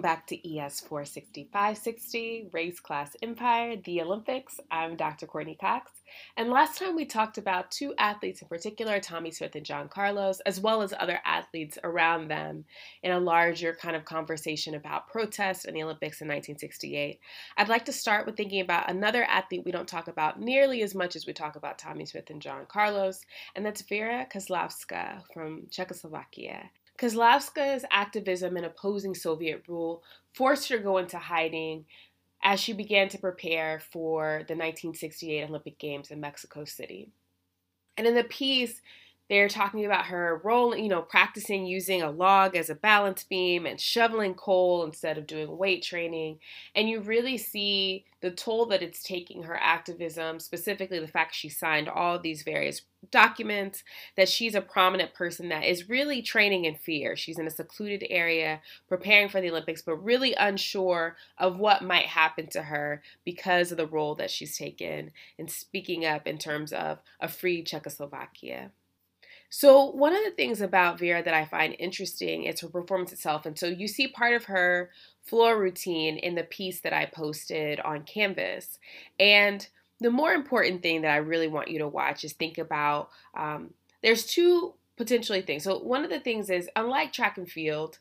Welcome back to ES 46560, Race Class Empire, the Olympics. I'm Dr. Courtney Cox. And last time we talked about two athletes in particular, Tommie Smith and John Carlos, as well as other athletes around them in a larger kind of conversation about protest and the Olympics in 1968. I'd like to start with thinking about another athlete we don't talk about nearly as much as we talk about Tommie Smith and John Carlos, and that's Vera Čáslavská from Czechoslovakia. Čáslavská's activism in opposing Soviet rule forced her to go into hiding as she began to prepare for the 1968 Olympic Games in Mexico City. And in the piece, they're talking about her role, you know, practicing using a log as a balance beam and shoveling coal instead of doing weight training. And you really see the toll that it's taking her activism, specifically the fact she signed all these various documents, that she's a prominent person that is really training in fear. She's in a secluded area preparing for the Olympics, but really unsure of what might happen to her because of the role that she's taken in speaking up in terms of a free Czechoslovakia. So, one of the things about Vera that I find interesting is her performance itself. And so, you see part of her floor routine in the piece that I posted on Canvas. And the more important thing that I really want you to watch is think about um, there's two potentially things. So, one of the things is unlike track and field,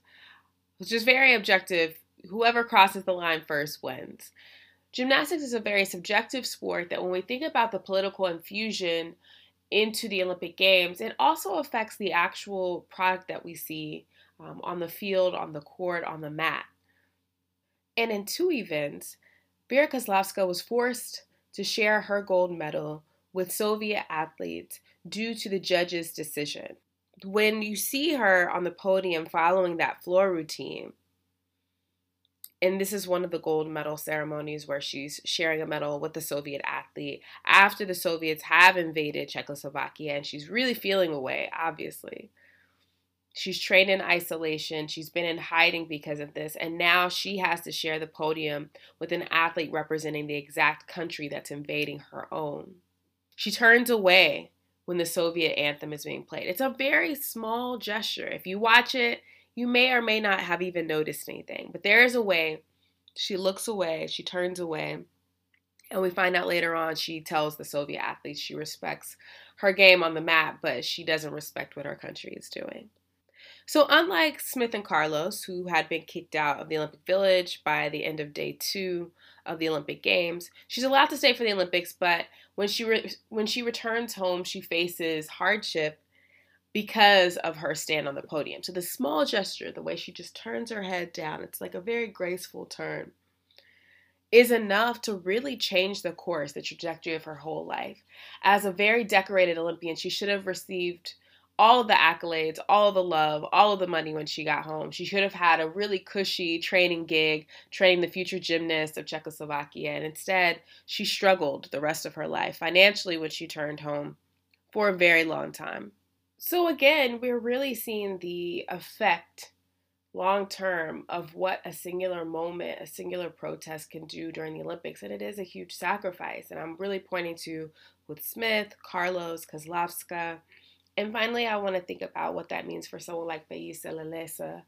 which is very objective, whoever crosses the line first wins. Gymnastics is a very subjective sport that when we think about the political infusion into the Olympic Games, it also affects the actual product that we see um, on the field, on the court, on the mat. And in two events, Vera Čáslavská was forced to share her gold medal with Soviet athletes due to the judge's decision. When you see her on the podium following that floor routine, and this is one of the gold medal ceremonies where she's sharing a medal with the Soviet athlete after the Soviets have invaded Czechoslovakia and she's really feeling away, obviously. She's trained in isolation. She's been in hiding because of this. And now she has to share the podium with an athlete representing the exact country that's invading her own. She turns away when the Soviet anthem is being played. It's a very small gesture. If you watch it, you may or may not have even noticed anything, but there is a way. She looks away, she turns away, and we find out later on she tells the Soviet athletes she respects her game on the mat, but she doesn't respect what her country is doing. So, unlike Smith and Carlos, who had been kicked out of the Olympic Village by the end of day two of the Olympic Games, she's allowed to stay for the Olympics. But when she re- when she returns home, she faces hardship because of her stand on the podium. So the small gesture, the way she just turns her head down, it's like a very graceful turn, is enough to really change the course, the trajectory of her whole life. As a very decorated Olympian, she should have received all the accolades, all the love, all of the money when she got home. She should have had a really cushy training gig, training the future gymnast of Czechoslovakia. And instead, she struggled the rest of her life financially when she turned home for a very long time. So again, we're really seeing the effect long term of what a singular moment, a singular protest can do during the Olympics. And it is a huge sacrifice. And I'm really pointing to with Smith, Carlos, Kozlowska. And finally, I want to think about what that means for someone like Feyisa Lilesa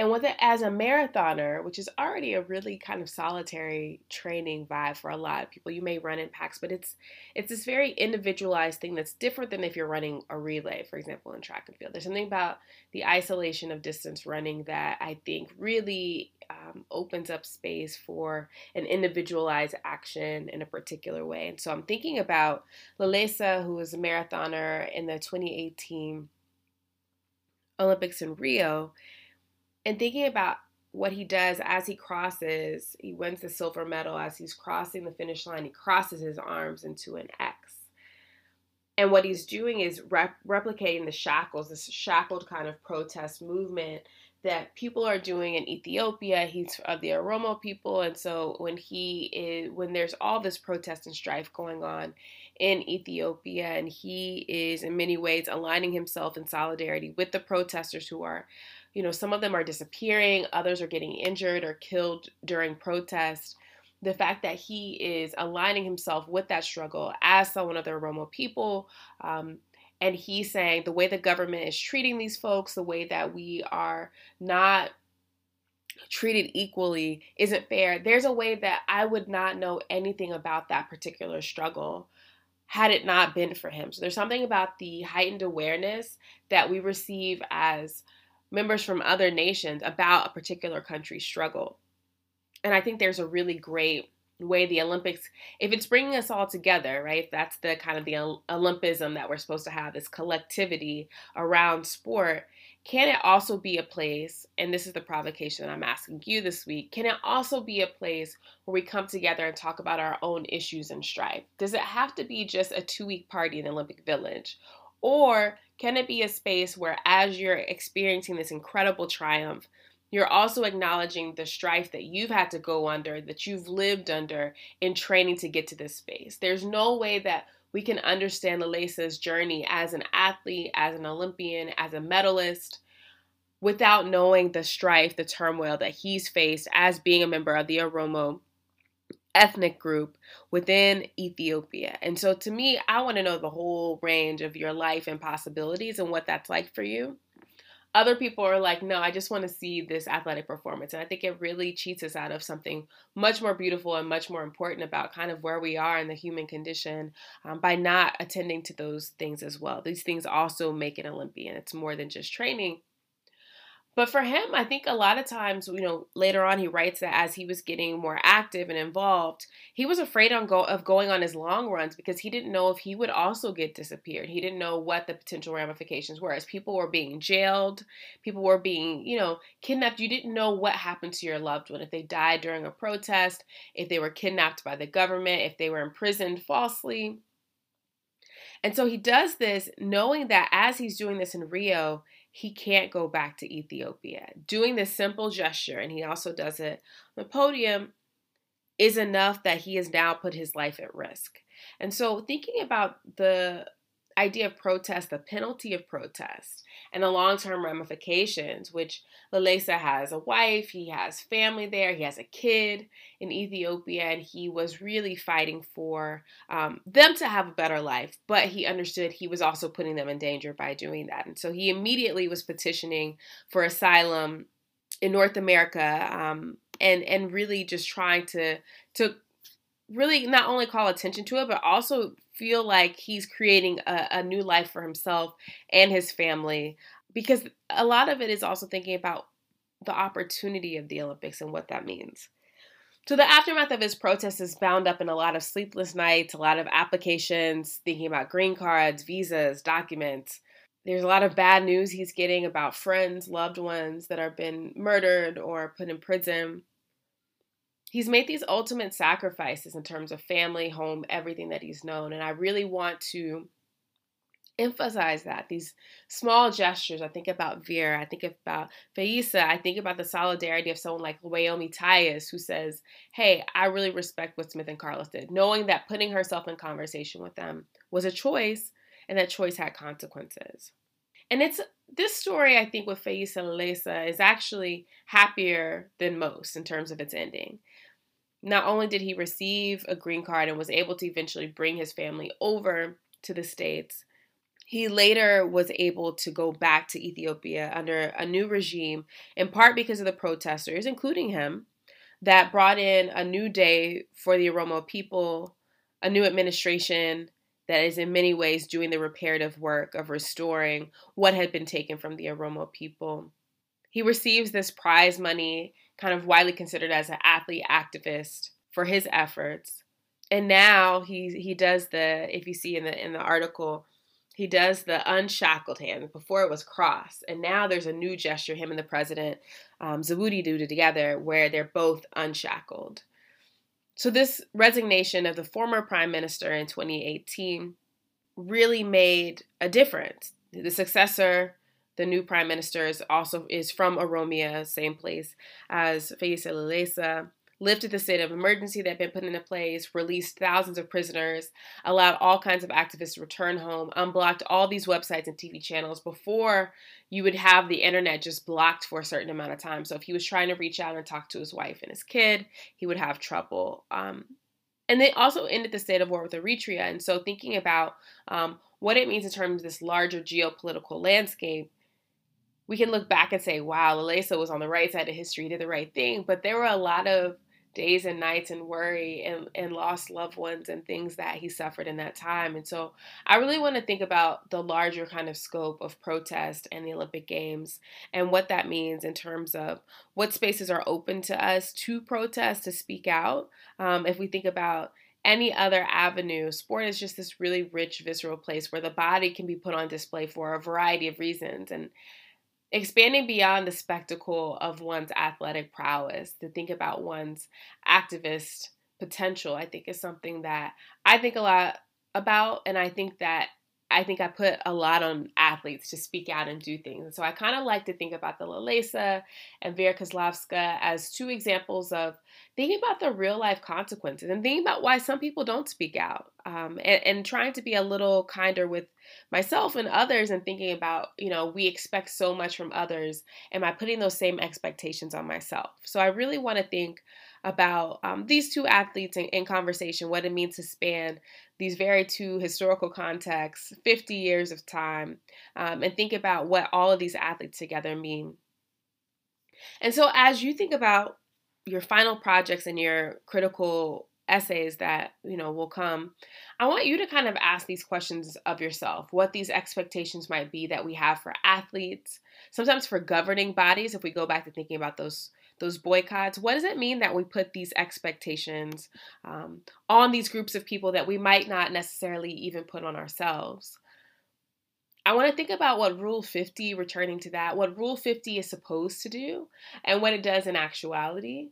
and with it as a marathoner, which is already a really kind of solitary training vibe for a lot of people, you may run in packs, but it's it's this very individualized thing that's different than if you're running a relay, for example, in track and field. There's something about the isolation of distance running that I think really um, opens up space for an individualized action in a particular way. And so I'm thinking about Lilesa, who was a marathoner in the 2018 Olympics in Rio and thinking about what he does as he crosses, he wins the silver medal as he's crossing the finish line, he crosses his arms into an X. And what he's doing is rep- replicating the shackles, this shackled kind of protest movement that people are doing in Ethiopia. He's of the Oromo people, and so when he is, when there's all this protest and strife going on in Ethiopia, and he is in many ways aligning himself in solidarity with the protesters who are you know, some of them are disappearing, others are getting injured or killed during protests. The fact that he is aligning himself with that struggle as someone of the Oromo people, um, and he's saying the way the government is treating these folks, the way that we are not treated equally isn't fair. There's a way that I would not know anything about that particular struggle had it not been for him. So there's something about the heightened awareness that we receive as members from other nations about a particular country's struggle. And I think there's a really great way the Olympics, if it's bringing us all together, right? That's the kind of the Olympism that we're supposed to have, this collectivity around sport. Can it also be a place, and this is the provocation that I'm asking you this week, can it also be a place where we come together and talk about our own issues and strife? Does it have to be just a two week party in the Olympic Village? Or can it be a space where, as you're experiencing this incredible triumph, you're also acknowledging the strife that you've had to go under, that you've lived under in training to get to this space. There's no way that we can understand Lilesa's journey as an athlete, as an Olympian, as a medalist, without knowing the strife, the turmoil that he's faced as being a member of the Oromo ethnic group within Ethiopia. And so to me, I want to know the whole range of your life and possibilities and what that's like for you. Other people are like, no, I just want to see this athletic performance. And I think it really cheats us out of something much more beautiful and much more important about kind of where we are in the human condition um, by not attending to those things as well. These things also make an Olympian. It's more than just training, but for him, I think a lot of times, you know, later on he writes that as he was getting more active and involved, he was afraid on go- of going on his long runs because he didn't know if he would also get disappeared. He didn't know what the potential ramifications were. As people were being jailed, people were being, you know, kidnapped. You didn't know what happened to your loved one if they died during a protest, if they were kidnapped by the government, if they were imprisoned falsely. And so he does this knowing that as he's doing this in Rio, he can't go back to Ethiopia. Doing this simple gesture, and he also does it on the podium, is enough that he has now put his life at risk. And so, thinking about the idea of protest, the penalty of protest, and the long term ramifications, which Lilesa has a wife, he has family there, he has a kid in Ethiopia, and he was really fighting for um, them to have a better life. But he understood he was also putting them in danger by doing that. And so he immediately was petitioning for asylum in North America um, and, and really just trying to, to really not only call attention to it, but also feel like he's creating a, a, new life for himself and his family. Because a lot of it is also thinking about the opportunity of the Olympics and what that means. So the aftermath of his protest is bound up in a lot of sleepless nights, a lot of applications, thinking about green cards, visas, documents. There's a lot of bad news he's getting about friends, loved ones that have been murdered or put in prison he's made these ultimate sacrifices in terms of family, home, everything that he's known. And I really want to emphasize that these small gestures. I think about Vera, I think about Feyisa, I think about the solidarity of someone like Wyomia Tyus, who says, Hey, I really respect what Smith and Carlos did, knowing that putting herself in conversation with them was a choice and that choice had consequences. And it's this story, I think, with Feyisa Lilesa is actually happier than most in terms of its ending. Not only did he receive a green card and was able to eventually bring his family over to the States, he later was able to go back to Ethiopia under a new regime, in part because of the protesters, including him, that brought in a new day for the Oromo people, a new administration that is in many ways doing the reparative work of restoring what had been taken from the Oromo people. He receives this prize money kind of widely considered as an athlete activist for his efforts. And now he he does the if you see in the in the article he does the unshackled hand. Before it was cross, and now there's a new gesture him and the president um, Zewde do together where they're both unshackled. So this resignation of the former prime minister in 2018 really made a difference. The successor the new prime minister is also is from Oromia, same place as Feyisa Lilesa, lifted the state of emergency that had been put into place, released thousands of prisoners, allowed all kinds of activists to return home, unblocked all these websites and TV channels before you would have the internet just blocked for a certain amount of time. So if he was trying to reach out and talk to his wife and his kid, he would have trouble. Um, and they also ended the state of war with Eritrea. And so thinking about um, what it means in terms of this larger geopolitical landscape, we can look back and say, wow, Lilesa was on the right side of history, did the right thing. But there were a lot of days and nights and worry and, and lost loved ones and things that he suffered in that time. And so I really want to think about the larger kind of scope of protest and the Olympic Games and what that means in terms of what spaces are open to us to protest, to speak out. Um, if we think about any other avenue, sport is just this really rich, visceral place where the body can be put on display for a variety of reasons. And expanding beyond the spectacle of one's athletic prowess to think about one's activist potential, I think is something that I think a lot about. And I think that I think I put a lot on athletes to speak out and do things. And so I kind of like to think about the Lilesa and Vera Čáslavská as two examples of thinking about the real life consequences and thinking about why some people don't speak out um, and, and trying to be a little kinder with myself and others and thinking about, you know, we expect so much from others. Am I putting those same expectations on myself? So I really want to think about um, these two athletes in, in, conversation, what it means to span these very two historical contexts, 50 years of time, um, and think about what all of these athletes together mean. And so, as you think about your final projects and your critical essays that you know will come i want you to kind of ask these questions of yourself what these expectations might be that we have for athletes sometimes for governing bodies if we go back to thinking about those those boycotts what does it mean that we put these expectations um, on these groups of people that we might not necessarily even put on ourselves I want to think about what Rule 50, returning to that, what Rule 50 is supposed to do and what it does in actuality.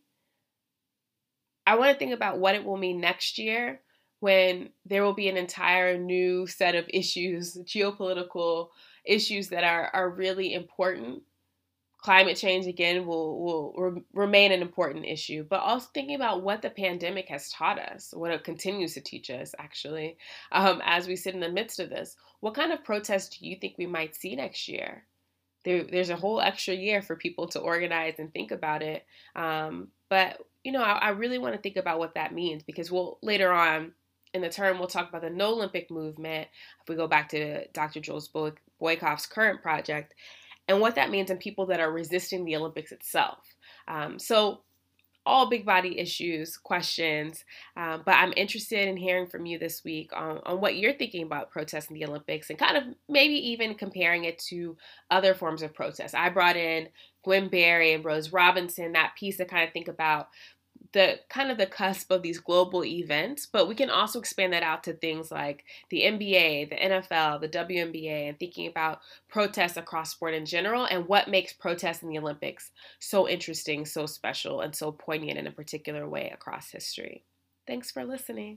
I want to think about what it will mean next year when there will be an entire new set of issues, geopolitical issues that are, are really important. Climate change, again, will, will re- remain an important issue, but also thinking about what the pandemic has taught us, what it continues to teach us, actually, um, as we sit in the midst of this. What kind of protest do you think we might see next year? There, there's a whole extra year for people to organize and think about it. Um, but you know, I, I really want to think about what that means because we'll later on in the term we'll talk about the no Olympic movement. If we go back to Dr. Jules Boykoff's current project and what that means in people that are resisting the Olympics itself. Um, so all big body issues, questions, um, but I'm interested in hearing from you this week on, on what you're thinking about protesting the Olympics and kind of maybe even comparing it to other forms of protest. I brought in Gwen Berry and Rose Robinson, that piece to kind of think about the kind of the cusp of these global events, but we can also expand that out to things like the NBA, the NFL, the WNBA, and thinking about protests across sport in general and what makes protests in the Olympics so interesting, so special, and so poignant in a particular way across history. Thanks for listening.